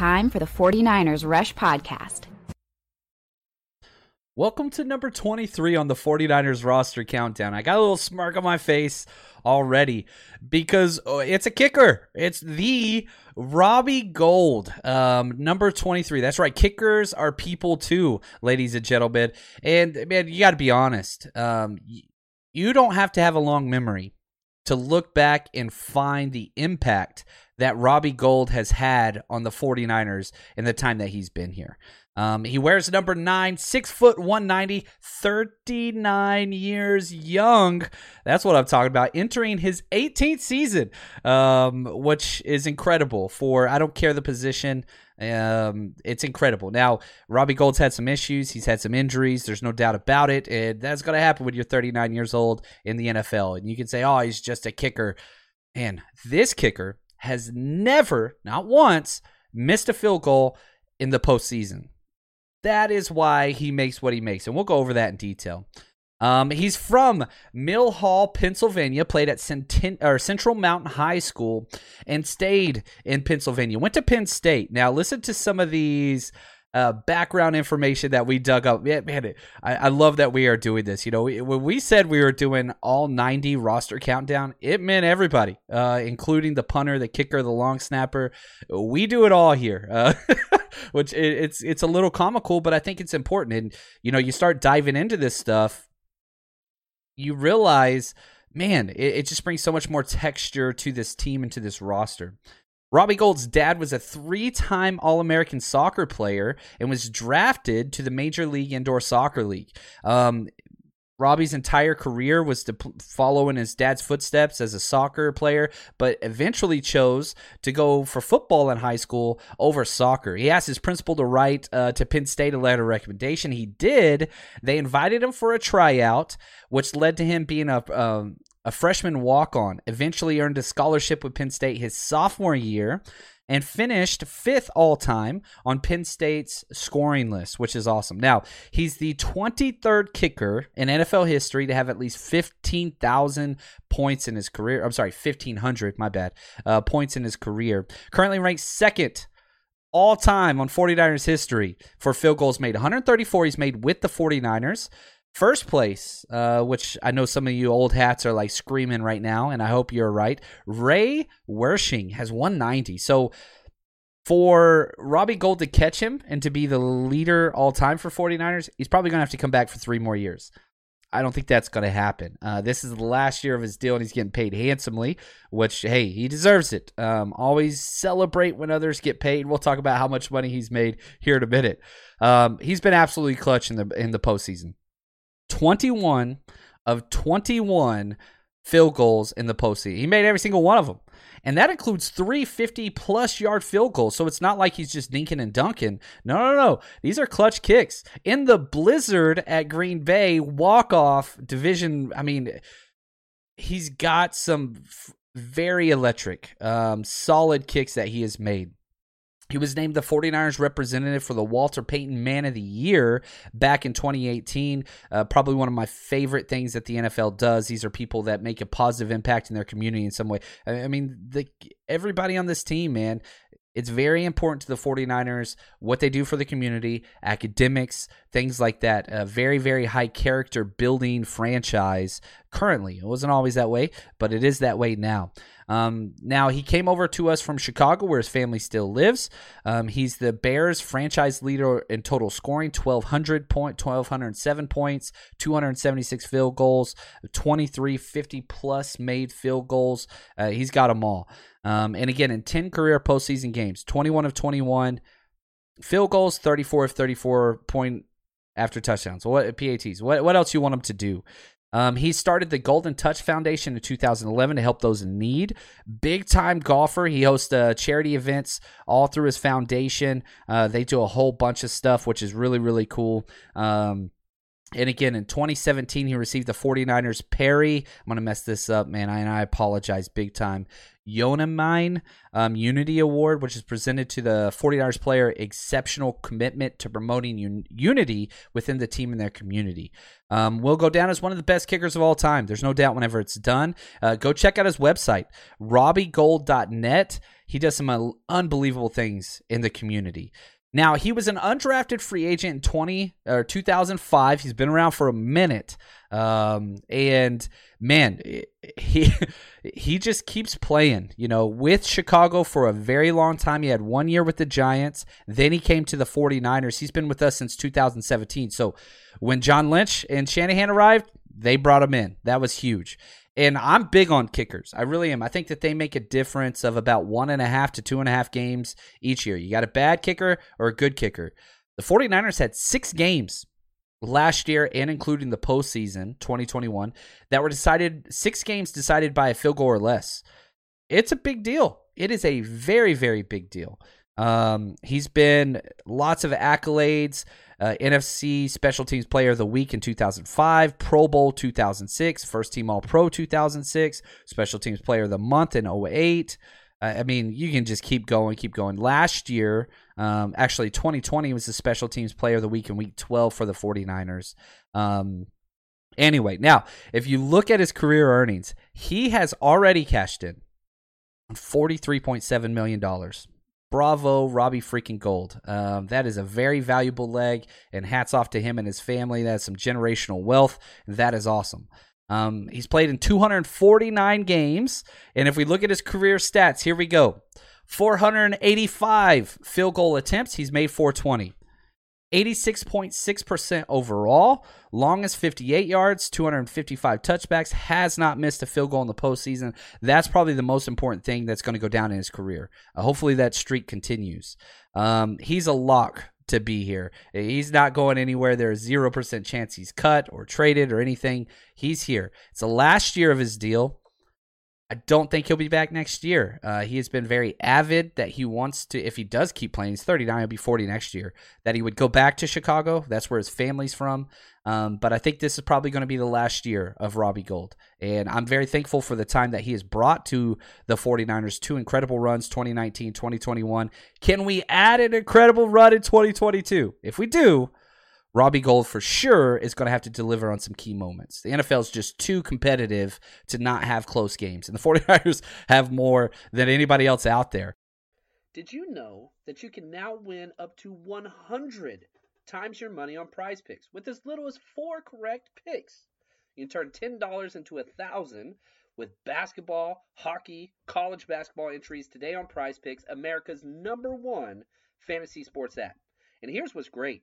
Time for the 49ers Rush Podcast. Welcome to number 23 on the 49ers roster countdown. I got a little smirk on my face already because oh, it's a kicker. It's the Robbie Gould, um, number 23. That's right. Kickers are people too, ladies and gentlemen. And man, you got to be honest. Um, you don't have to have a long memory to look back and find the impact that Robbie Gould has had on the 49ers in the time that he's been here. Um, he wears number nine, six foot 190, 39 years young. That's what I'm talking about. Entering his 18th season, um, which is incredible for, I don't care the position. Um, it's incredible. Now, Robbie Gould's had some issues. He's had some injuries. There's no doubt about it. And that's going to happen when you're 39 years old in the NFL. And you can say, oh, he's just a kicker. And this kicker has never, not once, missed a field goal in the postseason. That is why he makes what he makes. And we'll go over that in detail. Um, he's from Mill Hall, Pennsylvania, played at Cent- or Central Mountain High School, and stayed in Pennsylvania. Went to Penn State. Now, listen to some of these uh, background information that we dug up. Yeah, man, I, I love that we are doing this. You know, when we said we were doing all 90 roster countdown, it meant everybody, uh, including the punter, the kicker, the long snapper. We do it all here, uh, which it, it's it's a little comical, but I think it's important. And you know, you start diving into this stuff, you realize, man, it, it just brings so much more texture to this team and to this roster. Robbie Gould's dad was a three time All American soccer player and was drafted to the Major League Indoor Soccer League. Um, Robbie's entire career was to follow in his dad's footsteps as a soccer player, but eventually chose to go for football in high school over soccer. He asked his principal to write uh, to Penn State a letter of recommendation. He did. They invited him for a tryout, which led to him being a um, a freshman walk on, eventually earned a scholarship with Penn State his sophomore year and finished fifth all time on Penn State's scoring list, which is awesome. Now, he's the 23rd kicker in NFL history to have at least 15,000 points in his career. I'm sorry, 1,500, my bad, uh, points in his career. Currently ranked second all time on 49ers history for field goals made. 134 he's made with the 49ers. First place, uh, which I know some of you old hats are like screaming right now, and I hope you're right. Ray Wersching has 190. So for Robbie Gould to catch him and to be the leader all time for 49ers, he's probably going to have to come back for three more years. I don't think that's going to happen. Uh, this is the last year of his deal, and he's getting paid handsomely, which, hey, he deserves it. Um, always celebrate when others get paid. We'll talk about how much money he's made here in a minute. Um, he's been absolutely clutch in the in the postseason. 21 of 21 field goals in the postseason. He made every single one of them. And that includes three 50 plus yard field goals. So it's not like he's just dinking and dunking. No, no, no. These are clutch kicks. In the blizzard at Green Bay, walk off division. I mean, he's got some very electric, um, solid kicks that he has made. He was named the 49ers representative for the Walter Payton Man of the Year back in 2018. Uh, probably one of my favorite things that the NFL does. These are people that make a positive impact in their community in some way. I mean, the, everybody on this team, man, it's very important to the 49ers what they do for the community, academics, things like that. A very, very high character building franchise currently. It wasn't always that way, but it is that way now. Um, now he came over to us from Chicago, where his family still lives. Um, he's the Bears franchise leader in total scoring, twelve hundred point, twelve hundred seven points, two hundred seventy six field goals, 23 50 plus made field goals. Uh, he's got them all. Um, and again, in ten career postseason games, twenty one of twenty one field goals, thirty four of thirty four point after touchdowns. What PATs? What what else you want him to do? Um, he started the Golden Touch Foundation in 2011 to help those in need. Big time golfer. He hosts uh, charity events all through his foundation. Uh, they do a whole bunch of stuff, which is really, really cool. Um, and again, in 2017, he received the 49ers Perry. I'm going to mess this up, man. I, and I apologize big time. Yonamine um, Unity Award, which is presented to the 49ers player exceptional commitment to promoting un- unity within the team and their community. Um, will go down as one of the best kickers of all time. There's no doubt whenever it's done. Uh, go check out his website, robbiegold.net. He does some uh, unbelievable things in the community. Now, he was an undrafted free agent in 20 or 2005. He's been around for a minute. Um, and man, he he just keeps playing, you know, with Chicago for a very long time. He had one year with the Giants, then he came to the 49ers. He's been with us since 2017. So, when John Lynch and Shanahan arrived, they brought him in. That was huge. And I'm big on kickers. I really am. I think that they make a difference of about one and a half to two and a half games each year. You got a bad kicker or a good kicker. The 49ers had six games last year and including the postseason 2021 that were decided six games decided by a field goal or less. It's a big deal. It is a very, very big deal. Um, he's been lots of accolades uh, NFC Special Teams Player of the Week in 2005, Pro Bowl 2006, First Team All Pro 2006, Special Teams Player of the Month in 08. Uh, I mean, you can just keep going, keep going. Last year, um, actually, 2020 was the Special Teams Player of the Week in Week 12 for the 49ers. Um, anyway, now, if you look at his career earnings, he has already cashed in $43.7 million. Bravo, Robbie freaking Gould. Um, that is a very valuable leg, and hats off to him and his family. That's some generational wealth. That is awesome. Um, he's played in 249 games, and if we look at his career stats, here we go 485 field goal attempts. He's made 420. 86.6% overall, longest 58 yards, 255 touchbacks, has not missed a field goal in the postseason. That's probably the most important thing that's going to go down in his career. Uh, hopefully that streak continues. Um, he's a lock to be here. He's not going anywhere. There's 0% chance he's cut or traded or anything. He's here. It's the last year of his deal. I don't think he'll be back next year. Uh, he has been very avid that he wants to, if he does keep playing, he's 39, he'll be 40 next year, that he would go back to Chicago. That's where his family's from. Um, but I think this is probably going to be the last year of Robbie Gould. And I'm very thankful for the time that he has brought to the 49ers. Two incredible runs, 2019, 2021. Can we add an incredible run in 2022? If we do, Robbie Gould for sure is going to have to deliver on some key moments. The NFL is just too competitive to not have close games, and the 49ers have more than anybody else out there. Did you know that you can now win up to 100 times your money on prize picks with as little as four correct picks? You can turn $10 into a 1000 with basketball, hockey, college basketball entries today on prize picks, America's number one fantasy sports app. And here's what's great.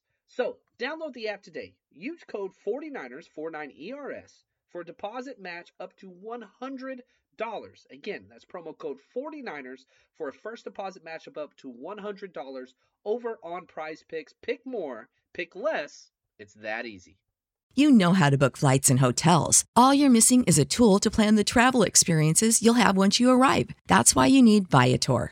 So, download the app today. Use code 49ers, 49ERS, for a deposit match up to $100. Again, that's promo code 49ers for a first deposit match up to $100 over on prize picks. Pick more, pick less. It's that easy. You know how to book flights and hotels. All you're missing is a tool to plan the travel experiences you'll have once you arrive. That's why you need Viator.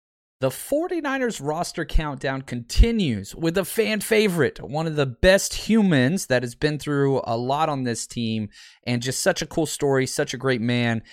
The 49ers roster countdown continues with a fan favorite, one of the best humans that has been through a lot on this team, and just such a cool story, such a great man.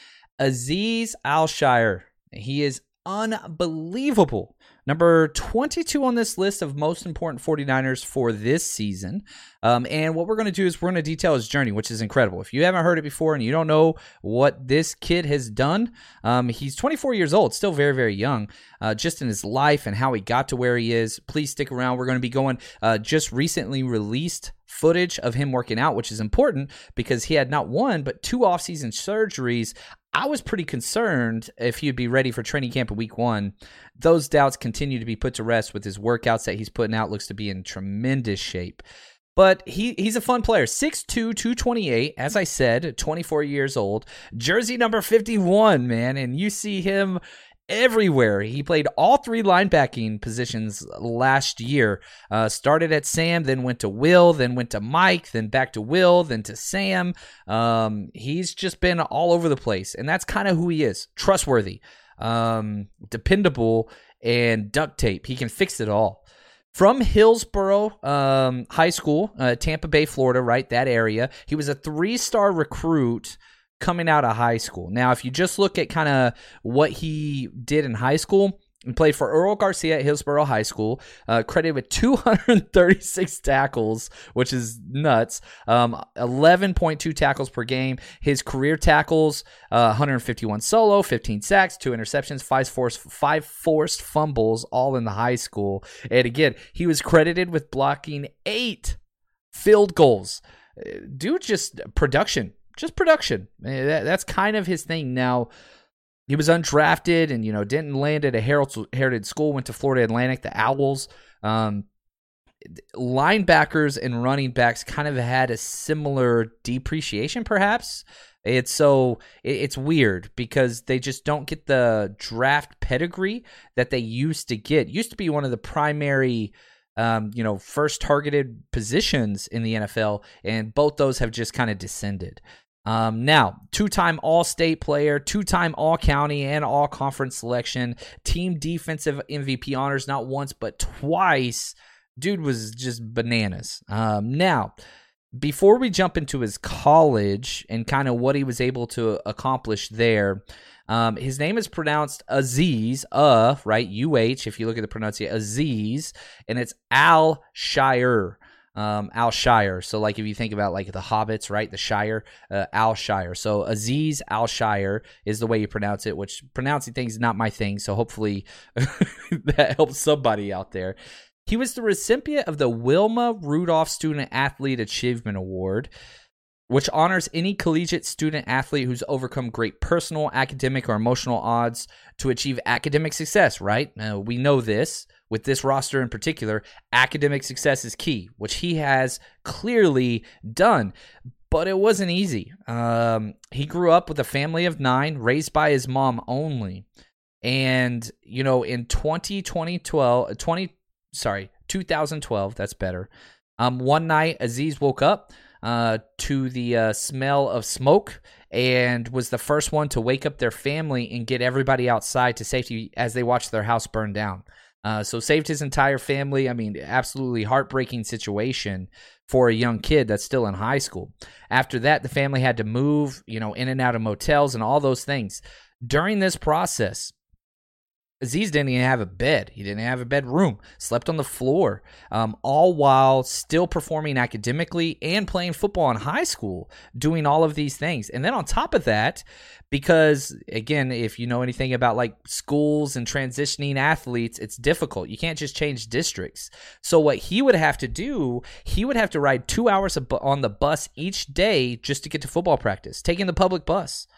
Azeez Al-Shaair. He is unbelievable. Number 22 on this list of most important 49ers for this season. Um, and what we're going to do is we're going to detail his journey, which is incredible. If you haven't heard it before and you don't know what this kid has done, um, he's 24 years old, still very, very young, uh, just in his life and how he got to where he is. Please stick around. We're going to be going uh, just recently released footage of him working out, which is important because he had not one, but two offseason surgeries. I was pretty concerned if he'd be ready for training camp in week one. Those doubts continue to be put to rest with his workouts that he's putting out. Looks to be in tremendous shape. But he, he's a fun player. 6'2, 228, as I said, 24 years old. Jersey number 51, man. And you see him everywhere. He played all three linebacking positions last year. Uh, started at Sam, then went to Will, then went to Mike, then back to Will, then to Sam. Um, he's just been all over the place, and that's kind of who he is. Trustworthy, um, dependable, and duct tape. He can fix it all. From Hillsborough um, High School, uh, Tampa Bay, Florida, right? That area. He was a three star recruit coming out of high school. Now, if you just look at kind of what he did in high school, he played for Earl Garcia at Hillsborough High School, uh, credited with 236 tackles, which is nuts. Um, 11.2 tackles per game. His career tackles, uh, 151 solo, 15 sacks, two interceptions, five forced, five forced fumbles, all in the high school. And again, he was credited with blocking eight field goals. Uh, dude, just production just production. Eh, kind of his thing. Now, he was undrafted and, you know, didn't land at a heritage school, went to Florida Atlantic, the Owls. Um, linebackers and running backs kind of had a similar depreciation, perhaps. It's so it's weird because they just don't get the draft pedigree that they used to get. used to be one of the primary um, you know, first targeted positions in the NFL, and both those have just kind of descended. Um, now, two time All State player, two time All County and All Conference selection, team defensive MVP honors not once, but twice. Dude was just bananas. Um, now, before we jump into his college and kind of what he was able to accomplish there, um, his name is pronounced Azeez, uh, right? UH, if you look at the pronunciation, Azeez, and it's Al Shire um, Al Shire. So, like, if you think about like the hobbits, right? The Shire, uh, Al Shire. So, Azeez Al Shire is the way you pronounce it, which pronouncing things is not my thing. So, hopefully, that helps somebody out there. He was the recipient of the Wilma Rudolph Student Athlete Achievement Award which honors any collegiate student athlete who's overcome great personal, academic, or emotional odds to achieve academic success, right? Uh, we know this with this roster in particular, academic success is key, which he has clearly done. But it wasn't easy. Um, he grew up with a family of nine, raised by his mom only. And, you know, in 20, 2012, 20, sorry, 2012, that's better. Um, one night, Azeez woke up uh, to the uh, smell of smoke and was the first one to wake up their family and get everybody outside to safety as they watched their house burn down. Uh, so saved his entire family. I mean, absolutely heartbreaking situation for a young kid that's still in high school. After that, the family had to move, you know, in and out of motels and all those things. During this process, Azeez didn't even have a bed. He didn't have a bedroom. Slept on the floor, um, all while still performing academically and playing football in high school, doing all of these things. And then on top of that, because again, if you know anything about like schools and transitioning athletes, it's difficult. You can't just change districts. So what he would have to do, he would have to ride two hours on the bus each day just to get to football practice, taking the public bus.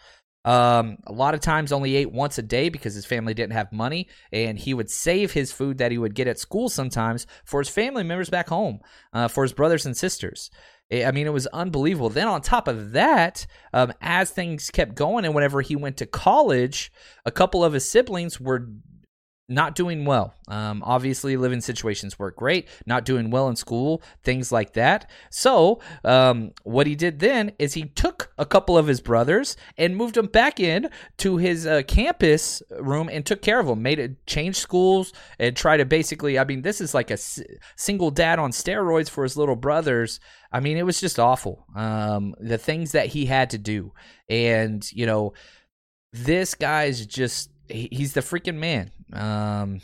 Um, a lot of times only ate once a day because his family didn't have money, and he would save his food that he would get at school sometimes for his family members back home, uh, for his brothers and sisters. I mean, it was unbelievable. Then on top of that, um, as things kept going, and whenever he went to college, a couple of his siblings were not doing well. Um, obviously, living situations weren't great, not doing well in school, things like that. So, um, what he did then is he took a couple of his brothers and moved them back in to his uh, campus room and took care of them, made it change schools and try to basically. I mean, this is like a s- single dad on steroids for his little brothers. I mean, it was just awful. Um, the things that he had to do, and you know, this guy's just he's the freaking man. Um,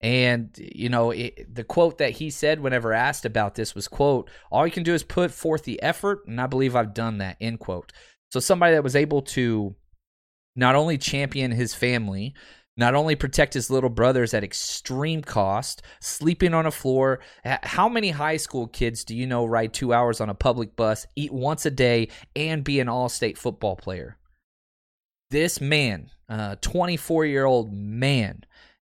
and you know it, the quote that he said whenever asked about this was quote all you can do is put forth the effort and i believe i've done that end quote. So somebody that was able to not only champion his family not only protect his little brothers at extreme cost sleeping on a floor how many high school kids do you know ride two hours on a public bus eat once a day and be an all-state football player? This man uh, a 24 year old man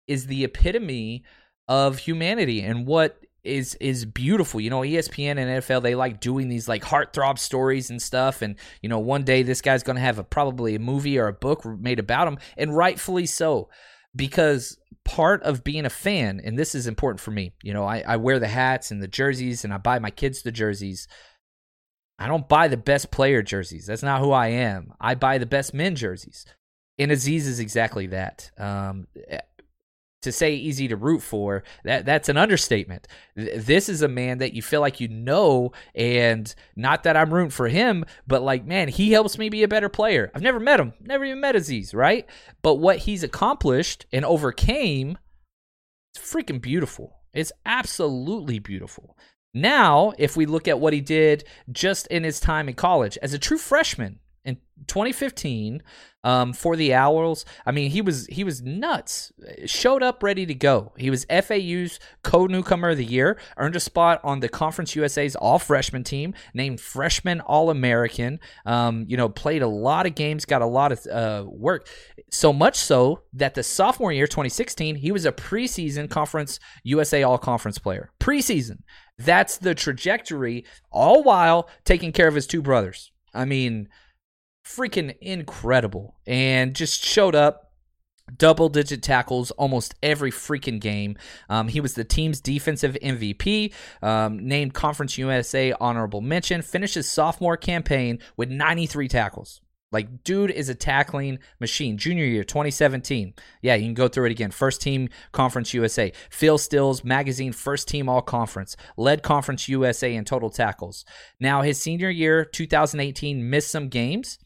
is the epitome of humanity and what is is beautiful. You know, ESPN and NFL they like doing these like heartthrob stories and stuff. And you know, one day this guy's going to have a probably a movie or a book made about him, and rightfully so, because part of being a fan, and this is important for me. You know, I, I wear the hats and the jerseys, and I buy my kids the jerseys. I don't buy the best player jerseys. That's not who I am. I buy the best men jerseys. And Azeez is exactly that. Um, to say easy to root for that that's an understatement. This is a man that you feel like you know and not that i'm rooting for him but like man he helps me be a better player. I've never met him. Never even met azeez right? But what he's accomplished and overcame it's freaking beautiful. It's absolutely beautiful. Now if we look at what he did just in his time in college as a true freshman in 2015 um, for the Owls. I mean, he was he was nuts. Showed up ready to go. He was FAU's co-newcomer of the year. Earned a spot on the Conference USA's All Freshman team, named Freshman All American. Um, you know, played a lot of games, got a lot of uh, work. So much so that the sophomore year, 2016, he was a preseason Conference USA All Conference player. Preseason. That's the trajectory. All while taking care of his two brothers. I mean freaking incredible and just showed up double digit tackles almost every freaking game. Um, he was the team's defensive MVP, um, named Conference USA honorable mention, finished his sophomore campaign with 93 tackles. Like, dude is a tackling machine. Junior year, 2017. Yeah, you can go through it again. First team Conference USA. Phil Steele's magazine, first team all conference. Led Conference USA in total tackles. Now, his senior year, 2018, missed some games.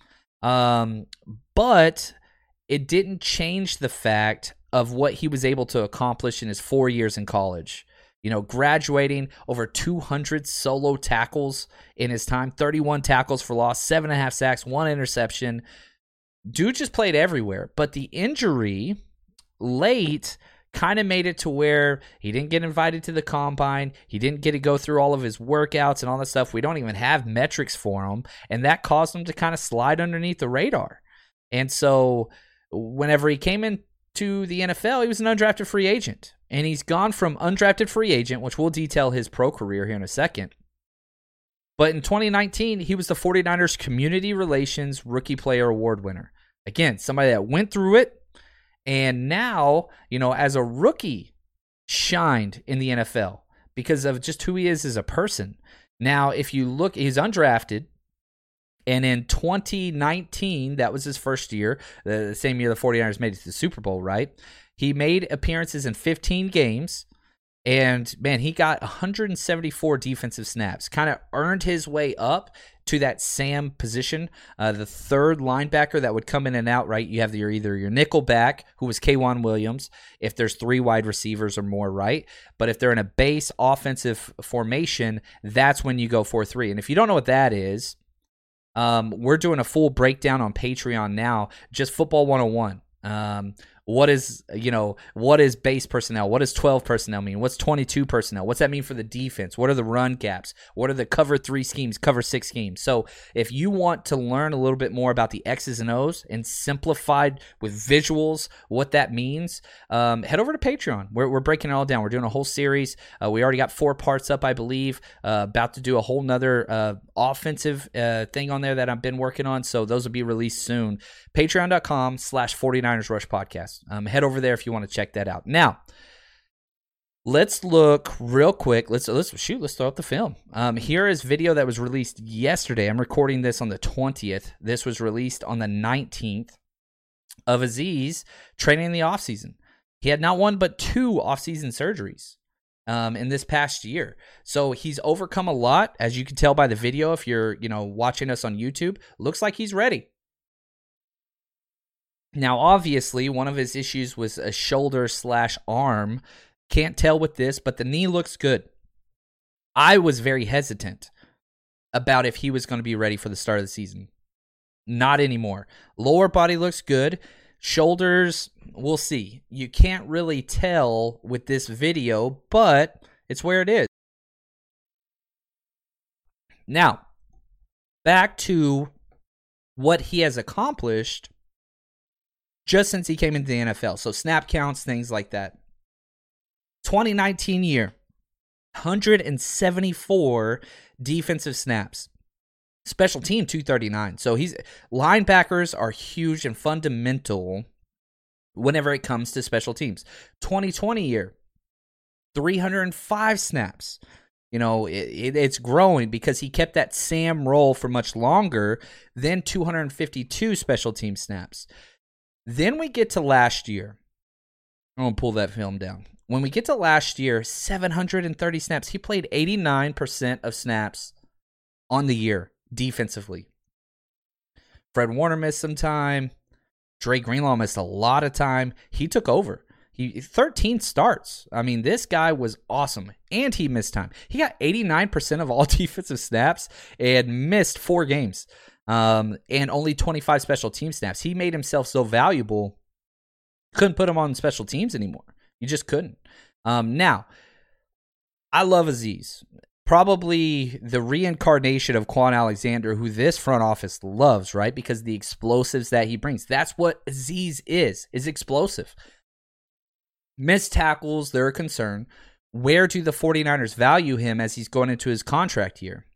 Um, but it didn't change the fact of what he was able to accomplish in his four years in college. You know, graduating over 200 solo tackles in his time, 31 tackles for loss, seven and a half sacks, one interception. Dude just played everywhere. But the injury late kind of made it to where he didn't get invited to the combine. He didn't get to go through all of his workouts and all that stuff. We don't even have metrics for him. And that caused him to kind of slide underneath the radar. And so whenever he came into the NFL, he was an undrafted free agent. And he's gone from undrafted free agent, which we'll detail his pro career here in a second. But in 2019, he was the 49ers Community Relations Rookie Player Award winner. Again, somebody that went through it, and now, you know, as a rookie, shined in the NFL because of just who he is as a person. Now, if you look, he's undrafted. And in 2019, that was his first year, the same year the 49ers made it to the Super Bowl, right? He made appearances in 15 games. And man, he got 174 defensive snaps, kind of earned his way up to that Sam position, uh, the third linebacker that would come in and out, right? You have your either your nickel back, who was K'Waun Williams, if there's three wide receivers or more, right? But if they're in a base offensive formation, that's when you go 4 3. And if you don't know what that is, um, we're doing a full breakdown on Patreon now, just football 101. Um, what is you know what is base personnel? What does 12 personnel mean? What's 22 personnel? What's that mean for the defense? What are the run gaps what are the cover three schemes cover six schemes? So if you want to learn a little bit more about the x's and o's and simplified with visuals what that means um, head over to patreon. We're, we're breaking it all down. We're doing a whole series. Uh, we already got four parts up i believe uh, about to do a whole nother uh, offensive uh, thing on there that i've been working on. So those will be released soon. Patreon.com slash 49ers rush podcast um, head over there if you want to check that out. Now, let's look real quick. Let's let's shoot. Let's throw up the film. Um, here is video that was released yesterday. I'm recording this on the 20th. This was released on the 19th of Azeez training in the offseason. He had not one but two offseason surgeries um, in this past year. So he's overcome a lot, as you can tell by the video. If you're, you know, watching us on YouTube, looks like he's ready. Now, obviously, one of his issues was a shoulder slash arm. Can't tell with this, but the knee looks good. I was very hesitant about if he was going to be ready for the start of the season. Not anymore. Lower body looks good. Shoulders, we'll see. You can't really tell with this video, but it's where it is. Now, back to what he has accomplished just since he came into the NFL. So snap counts, things like that. 2019 year, 174 defensive snaps. Special team 239. So he's linebackers are huge and fundamental whenever it comes to special teams. 2020 year, 305 snaps. You know, it, it, it's growing because he kept that Sam role for much longer than 252 special team snaps. Then we get to last year. I'm going to pull that film down. When we get to last year, 730 snaps. He played 89% of snaps on the year defensively. Fred Warner missed some time. Dre Greenlaw missed a lot of time. He took over. He 13 starts. I mean, this guy was awesome, and he missed time. He got 89% of all defensive snaps and missed four games um, and only 25 special team snaps. He made himself so valuable, couldn't put him on special teams anymore. You just couldn't. Um, now, I love Azeez. Probably the reincarnation of Kwon Alexander, who this front office loves, right? Because the explosives that he brings. That's what Azeez is, is explosive. Missed tackles, they're a concern. Where do the 49ers value him as he's going into his contract year?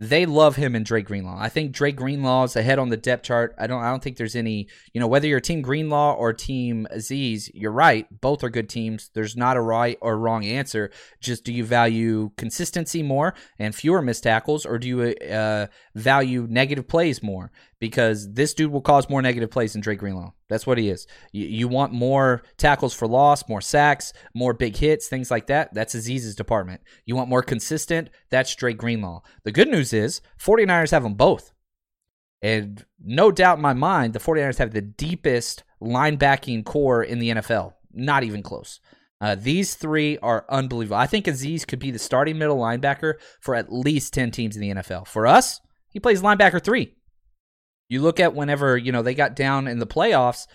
They love him and Drake Greenlaw. I think Drake Greenlaw is ahead on the depth chart. I don't I don't think there's any, you know, whether you're team Greenlaw or team Azeez, you're right. Both are good teams. There's not a right or wrong answer. Just do you value consistency more and fewer missed tackles or do you uh, value negative plays more? Because this dude will cause more negative plays than Drake Greenlaw. That's what he is. You, you, want more tackles for loss, more sacks, more big hits, things like that. That's Azeez's department. You want more consistent? That's Drake Greenlaw. The good news is 49ers have them both. And no doubt in my mind, the 49ers have the deepest linebacking corps in the NFL. Not even close. Uh, these three are unbelievable. I think Azeez could be the starting middle linebacker for at least 10 teams in the NFL. For us, he plays linebacker three. You look at whenever, you know, they got down in the playoffs,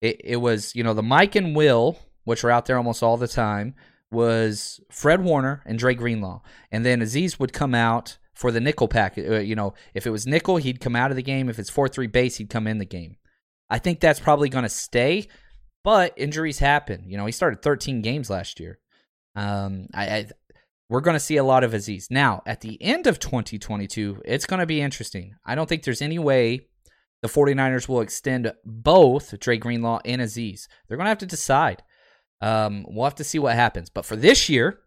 it, it was, you know, the Mike and Will, which were out there almost all the time, was Fred Warner and Dre Greenlaw. And then Azeez would come out for the nickel pack. Uh, you know, if it was nickel, he'd come out of the game. If it's 4 3 base, he'd come in the game. I think that's probably going to stay, but injuries happen. You know, he started 13 games last year. Um, I, I we're going to see a lot of Azeez. Now, at the end of 2022, it's going to be interesting. I don't think there's any way the 49ers will extend both Dre Greenlaw and Azeez. They're going to have to decide. Um, we'll have to see what happens. But for this year,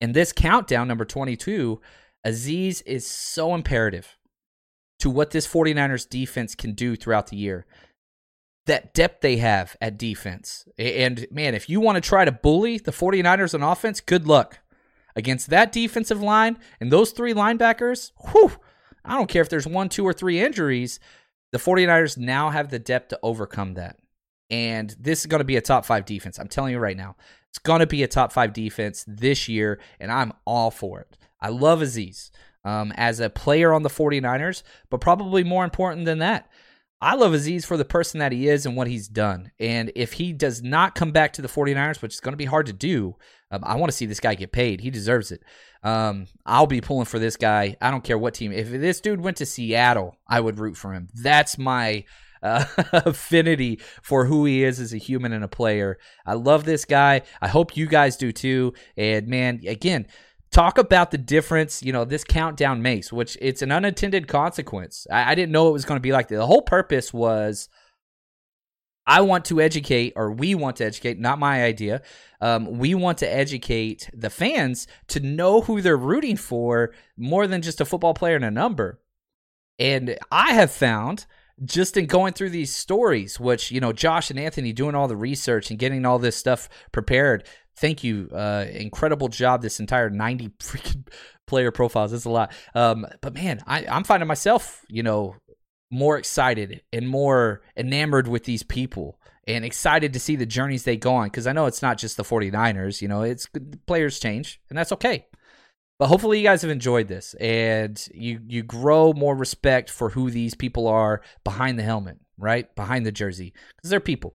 in this countdown, number 22, Azeez is so imperative to what this 49ers defense can do throughout the year. That depth they have at defense. And man, if you want to try to bully the 49ers on offense, good luck. Against that defensive line and those three linebackers, whew, I don't care if there's one, two, or three injuries. The 49ers now have the depth to overcome that. And this is going to be a top five defense. I'm telling you right now. It's going to be a top five defense this year, and I'm all for it. I love Azeez um, as a player on the 49ers, but probably more important than that, I love Azeez for the person that he is and what he's done. And if he does not come back to the 49ers, which is going to be hard to do, um, I want to see this guy get paid. He deserves it. Um, I'll be pulling for this guy. I don't care what team. If this dude went to Seattle, I would root for him. That's my uh, affinity for who he is as a human and a player. I love this guy. I hope you guys do too. And man, again, talk about the difference you know this countdown makes which it's an unintended consequence i, I didn't know it was going to be like that the whole purpose was i want to educate or we want to educate not my idea um, we want to educate the fans to know who they're rooting for more than just a football player and a number and i have found just in going through these stories, which, you know, Josh and Anthony doing all the research and getting all this stuff prepared, thank you. Uh, incredible job. This entire 90 freaking player profiles. That's a lot. Um, but man, I, I'm finding myself, you know, more excited and more enamored with these people and excited to see the journeys they go on because I know it's not just the 49ers, you know, it's players change and that's okay. But hopefully you guys have enjoyed this and you you grow more respect for who these people are behind the helmet, right? Behind the jersey because they're people.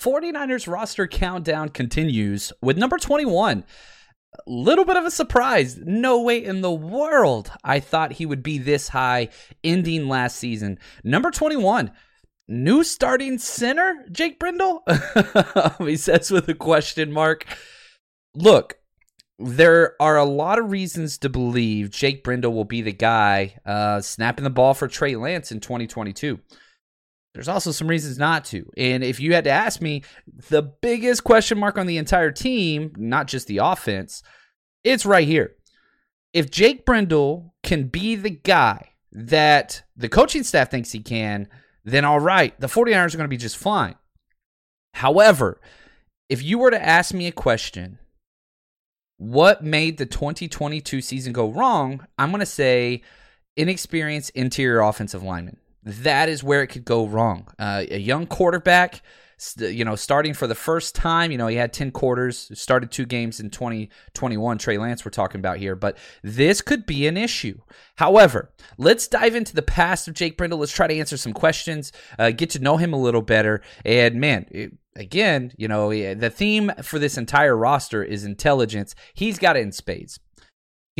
49ers roster countdown continues with number 21. A little bit of a surprise. No way in the world I thought he would be this high ending last season. Number 21. New starting center, Jake Brendel? he says with a question mark. Look, there are a lot of reasons to believe Jake Brendel will be the guy uh, snapping the ball for Trey Lance in 2022. There's also some reasons not to. And if you had to ask me, the biggest question mark on the entire team, not just the offense, it's right here. If Jake Brendel can be the guy that the coaching staff thinks he can, then all right, the 49ers are going to be just fine. However, if you were to ask me a question, what made the 2022 season go wrong? I'm going to say inexperienced interior offensive lineman that is where it could go wrong. Uh, a young quarterback, you know, starting for the first time, you know, he had 10 quarters, started two games in 2021. Trey Lance, we're talking about here, but this could be an issue. However, let's dive into the past of Jake Brendel. Let's try to answer some questions, uh, get to know him a little better. And man, it, again, you know, the theme for this entire roster is intelligence. He's got it in spades.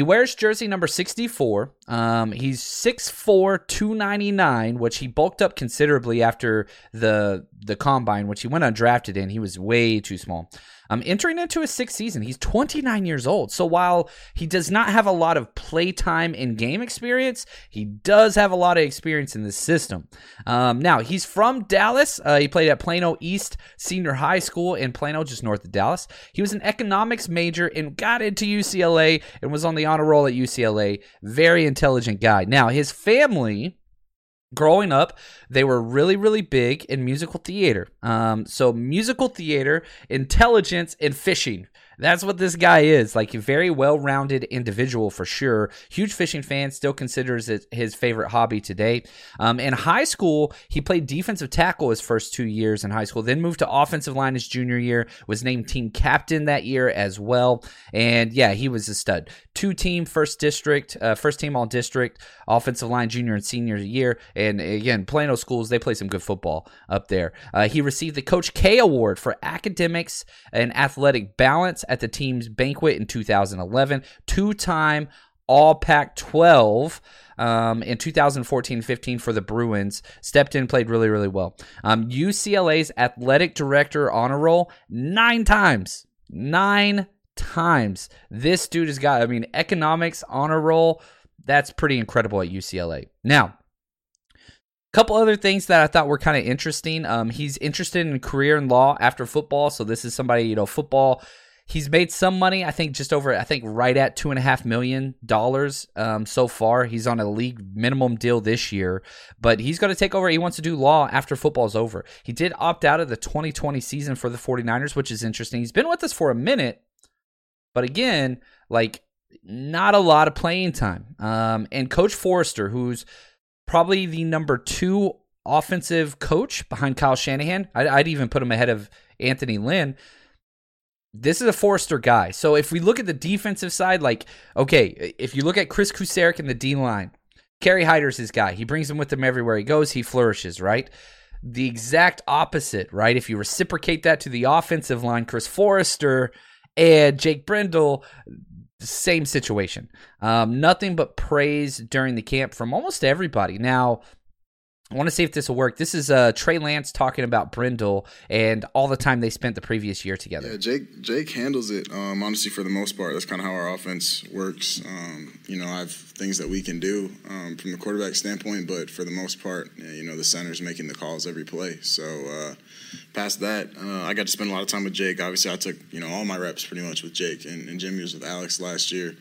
He wears jersey number 64. Um, he's 6'4", 299, which he bulked up considerably after the the combine, which he went undrafted in. He was way too small. Um, entering into his sixth season, he's 29 years old. So while he does not have a lot of playtime in game experience, he does have a lot of experience in the system. Um, now, he's from Dallas. Uh, he played at Plano East Senior High School in Plano, just north of Dallas. He was an economics major and got into UCLA and was on the honor roll at UCLA. Very intelligent guy. Now, his family growing up, they were really, really big in musical theater. Um, so musical theater, intelligence, and fishing that's what this guy is. Like a very well-rounded individual for sure. Huge fishing fan. Still considers it his favorite hobby today. Um, in high school, he played defensive tackle his first two years in high school. Then moved to offensive line his junior year. Was named team captain that year as well. And yeah, he was a stud. Two team first district, uh, first team all district, offensive line junior and senior year. And again, Plano schools they play some good football up there. Uh, he received the Coach K Award for academics and athletic balance at the team's banquet in 2011. Two time All Pac 12 um, in 2014 15 for the Bruins. Stepped in, played really, really well. Um, UCLA's athletic director honor roll nine times. Nine times. This dude has got, I mean, economics honor roll. That's pretty incredible at UCLA. Now, couple other things that I thought were kind of interesting. Um, he's interested in career in law after football, so this is somebody you know football. He's made some money, I think, just over, I think, right at two and a half million dollars um, so far. He's on a league minimum deal this year, but he's going to take over. He wants to do law after football's over. He did opt out of the 2020 season for the 49ers, which is interesting. He's been with us for a minute, but again, like not a lot of playing time. Um, and Coach Foerster, who's probably the number two offensive coach behind Kyle Shanahan. I'd, I'd, even put him ahead of Anthony Lynn. This is a Foerster guy. So if we look at the defensive side, like, okay, if you look at Chris Kocurek in the D line, Kerry Hyder's his guy. He brings him with him everywhere he goes. He flourishes, right? The exact opposite, right? If you reciprocate that to the offensive line, Chris Foerster and Jake Brendel, same situation. Um, nothing but praise during the camp from almost everybody. Now, I want to see if this will work. This is uh, Trey Lance talking about Brendel and all the time they spent the previous year together. Yeah, Jake Jake handles it um, honestly for the most part. That's kind of how our offense works. Um, you know, I have things that we can do um, from the quarterback standpoint, but for the most part, you know, the center's making the calls every play. So uh, past that, uh, I got to spend a lot of time with Jake. Obviously, I took you know all my reps pretty much with Jake, and, and Jimmy was with Alex last year.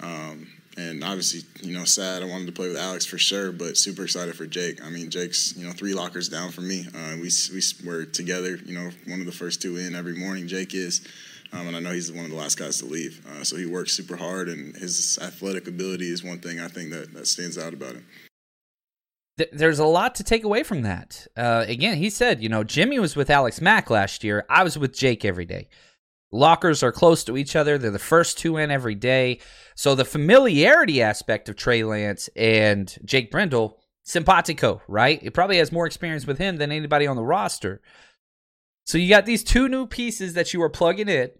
Um, and obviously, you know, sad. I wanted to play with Alex for sure, but super excited for Jake. I mean, Jake's you know three lockers down from me. Uh, we we were together. You know, one of the first two in every morning. Jake is. Um, and I know he's one of the last guys to leave. Uh, so he works super hard, and his athletic ability is one thing I think that, that stands out about him. There's a lot to take away from that. Uh, again, he said, you know, Jimmy was with Alex Mack last year. I was with Jake every day. Lockers are close to each other. They're the first two in every day. So the familiarity aspect of Trey Lance and Jake Brendel, simpatico, right? It probably has more experience with him than anybody on the roster. So you got these two new pieces that you are plugging in,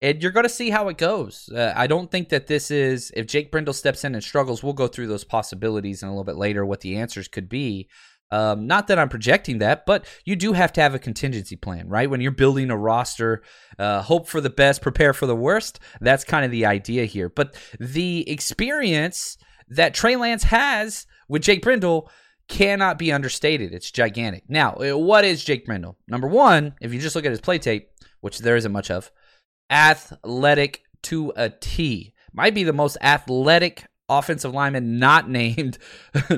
and you're going to see how it goes. Uh, I don't think that this is, if Jake Brendel steps in and struggles, we'll go through those possibilities and a little bit later what the answers could be. Um, not that I'm projecting that, but you do have to have a contingency plan, right? When you're building a roster, uh, hope for the best, prepare for the worst. That's kind of the idea here. But the experience that Trey Lance has with Jake Brendel cannot be understated. It's gigantic. Now, uh, what is Jake Brendel? Number one, if you just look at his play tape, which there isn't much of, athletic to a T. Might be the most athletic offensive lineman not named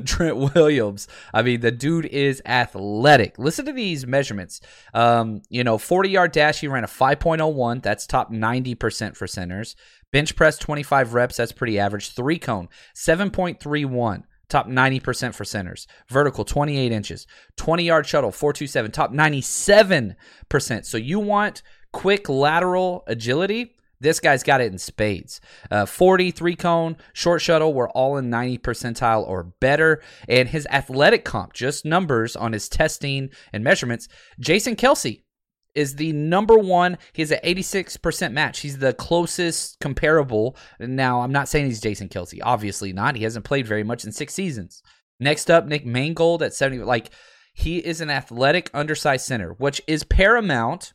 Trent Williams. I mean, the dude is athletic. Listen to these measurements. Um, you know, 40 yard dash, he ran a 5.01. That's top 90% for centers. Bench press, 25 reps. That's pretty average. Three cone, 7.31. Top 90% for centers. Vertical, 28 inches. 20 yard shuttle, 427. Top 97%. So you want quick lateral agility this guy's got it in spades. Uh, 40, three cone, short shuttle were all in 90 percentile or better. And his athletic comp, just numbers on his testing and measurements, Jason Kelce is the number one. He has an 86% match. He's the closest comparable. Now, I'm not saying he's Jason Kelce. Obviously not. He hasn't played very much in six seasons. Next up, Nick Mangold at 70. Like, he is an athletic, undersized center, which is paramount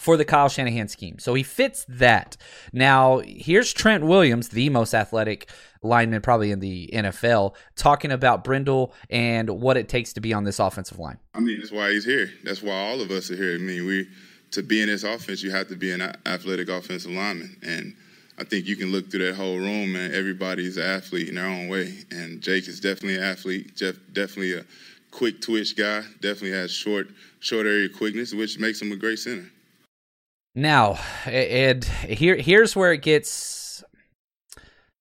for the Kyle Shanahan scheme. So he fits that. Now, here's Trent Williams, the most athletic lineman probably in the NFL, talking about Brendel and what it takes to be on this offensive line. I mean, that's why he's here. That's why all of us are here. I mean, we to be in this offense, you have to be an athletic offensive lineman. And I think you can look through that whole room and everybody's an athlete in their own way. And Jake is definitely an athlete, Jeff definitely a quick twitch guy, definitely has short short area quickness, which makes him a great center. Now, and here here's where it gets.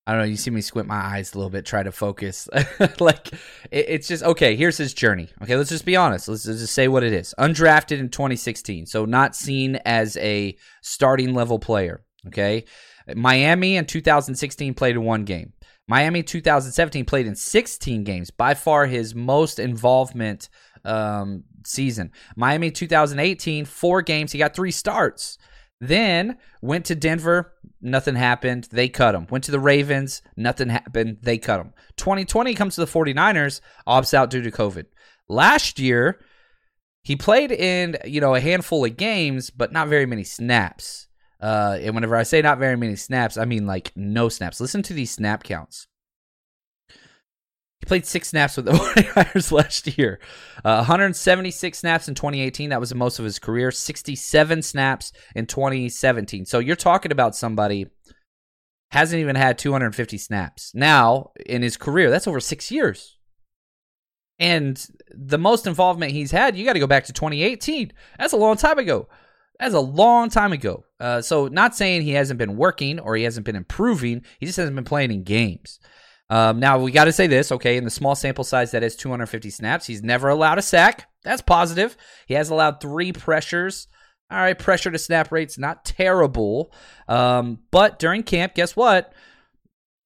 I don't know. You see me squint my eyes a little bit, try to focus. like it, it's just okay. Here's his journey. Okay, let's just be honest. Let's, let's just say what it is. Undrafted in 2016, so not seen as a starting level player. Okay, Miami in 2016 played in one game. Miami 2017 played in 16 games. By far his most involvement um, season. Miami 2018, four games. He got three starts. Then went to Denver, nothing happened. They cut him. Went to the Ravens, nothing happened. They cut him. 2020 comes to the 49ers, opts out due to COVID. Last year, he played in, you know, a handful of games, but not very many snaps. Uh, and whenever I say not very many snaps, I mean like no snaps. Listen to these snap counts. He played six snaps with the 49ers last year. Uh, 176 snaps in 2018. That was the most of his career. 67 snaps in 2017. So you're talking about somebody hasn't even had 250 snaps. Now, in his career, that's over six years. And the most involvement he's had, you got to go back to 2018. That's a long time ago. That's a long time ago. Uh, so, not saying he hasn't been working or he hasn't been improving. He just hasn't been playing in games. Um, now we got to say this, okay? In the small sample size that is 250 snaps, he's never allowed a sack. That's positive. He has allowed three pressures. All right, pressure to snap rates not terrible. Um, but during camp, guess what?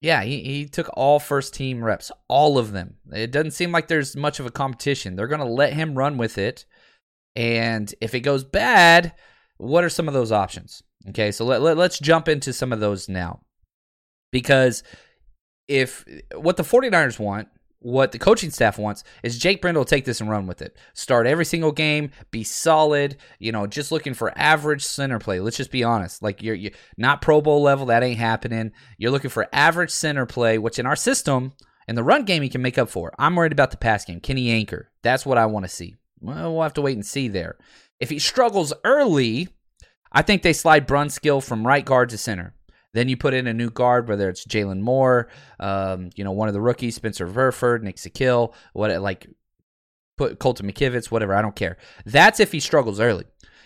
Yeah, he, he took all first team reps, all of them. It doesn't seem like there's much of a competition. They're going to let him run with it. And if it goes bad, what are some of those options? Okay, so let, let, let's jump into some of those now. Because if what the 49ers want, what the coaching staff wants is Jake Brendel take this and run with it. Start every single game, be solid, you know, just looking for average center play. Let's just be honest. Like you're, you're not Pro Bowl level, that ain't happening. You're looking for average center play, which in our system, in the run game, he can make up for. I'm worried about the pass game. Can he anchor? That's what I want to see. Well, we'll have to wait and see there. If he struggles early, I think they slide Brunskill from right guard to center. Then you put in a new guard, whether it's Jaylon Moore, um, you know, one of the rookies, Spencer Burford, Nick Zakelj, what like put Colton McKivitz, whatever. I don't care. That's if he struggles early.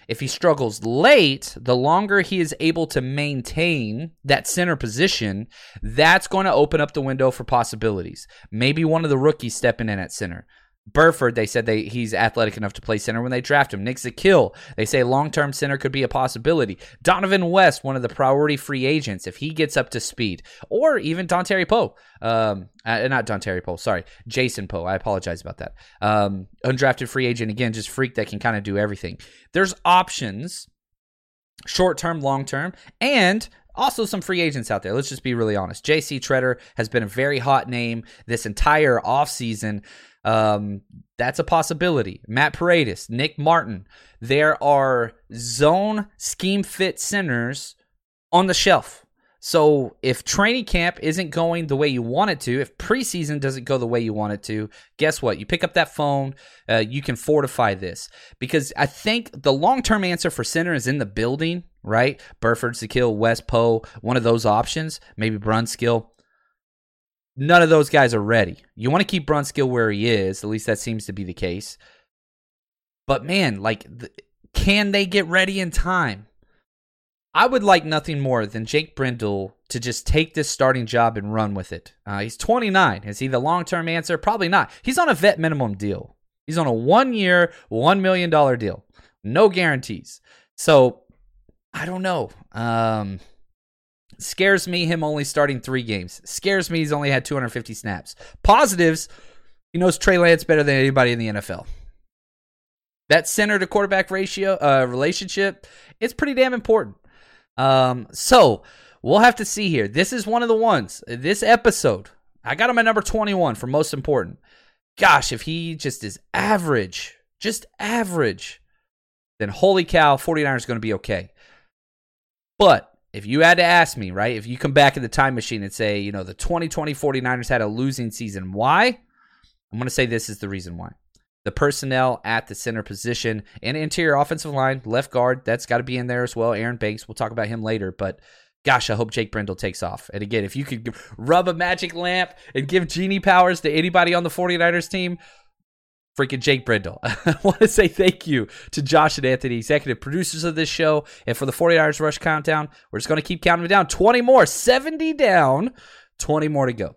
If he struggles late, the longer he is able to maintain that center position, that's going to open up the window for possibilities. Maybe one of the rookies stepping in at center. Burford, they said they he's athletic enough to play center when they draft him. Nick Zakelj, they say long term center could be a possibility. Donovan West, one of the priority free agents, if he gets up to speed, or even Dontari Poe, um, uh, not Dontari Poe, sorry, Jason Poe. I apologize about that. Um, undrafted free agent again, just freak that can kind of do everything. There's options, short term, long term, and also some free agents out there. Let's just be really honest. JC Tretter has been a very hot name this entire offseason. Um, that's a possibility. Matt Paradis, Nick Martin. There are zone scheme fit centers on the shelf. So if training camp isn't going the way you want it to, if preseason doesn't go the way you want it to, guess what? You pick up that phone, uh, you can fortify this because I think the long term answer for center is in the building, right? Burford, Zakelj, West Poe, one of those options, maybe Brunskill none of those guys are ready. You want to keep Brunskill where he is. At least that seems to be the case. But man, like, the, can they get ready in time? I would like nothing more than Jake Brendel to just take this starting job and run with it. Uh, he's 29. Is he the long term answer? Probably not. He's on a vet minimum deal. He's on a one year, $1 million deal. No guarantees. So I don't know. Um, Scares me him only starting three games. Scares me he's only had 250 snaps. Positives, he knows Trey Lance better than anybody in the NFL. That center to quarterback ratio uh, relationship, it's pretty damn important. Um, so we'll have to see here. This is one of the ones. This episode, I got him at number 21 for most important. Gosh, if he just is average, just average, then holy cow, 49ers going to be okay. But if you had to ask me, right, if you come back in the time machine and say, you know, the 2020 49ers had a losing season, why? I'm going to say this is the reason why. The personnel at the center position and interior offensive line, left guard, that's got to be in there as well. Aaron Banks, we'll talk about him later, but gosh, I hope Jake Brendel takes off. And again, if you could rub a magic lamp and give genie powers to anybody on the 49ers team, freaking Jake Brendel. I want to say thank you to Josh and Anthony, executive producers of this show. And for the 40 Hours Rush Countdown, we're just going to keep counting it down 20 more, 70 down, 20 more to go.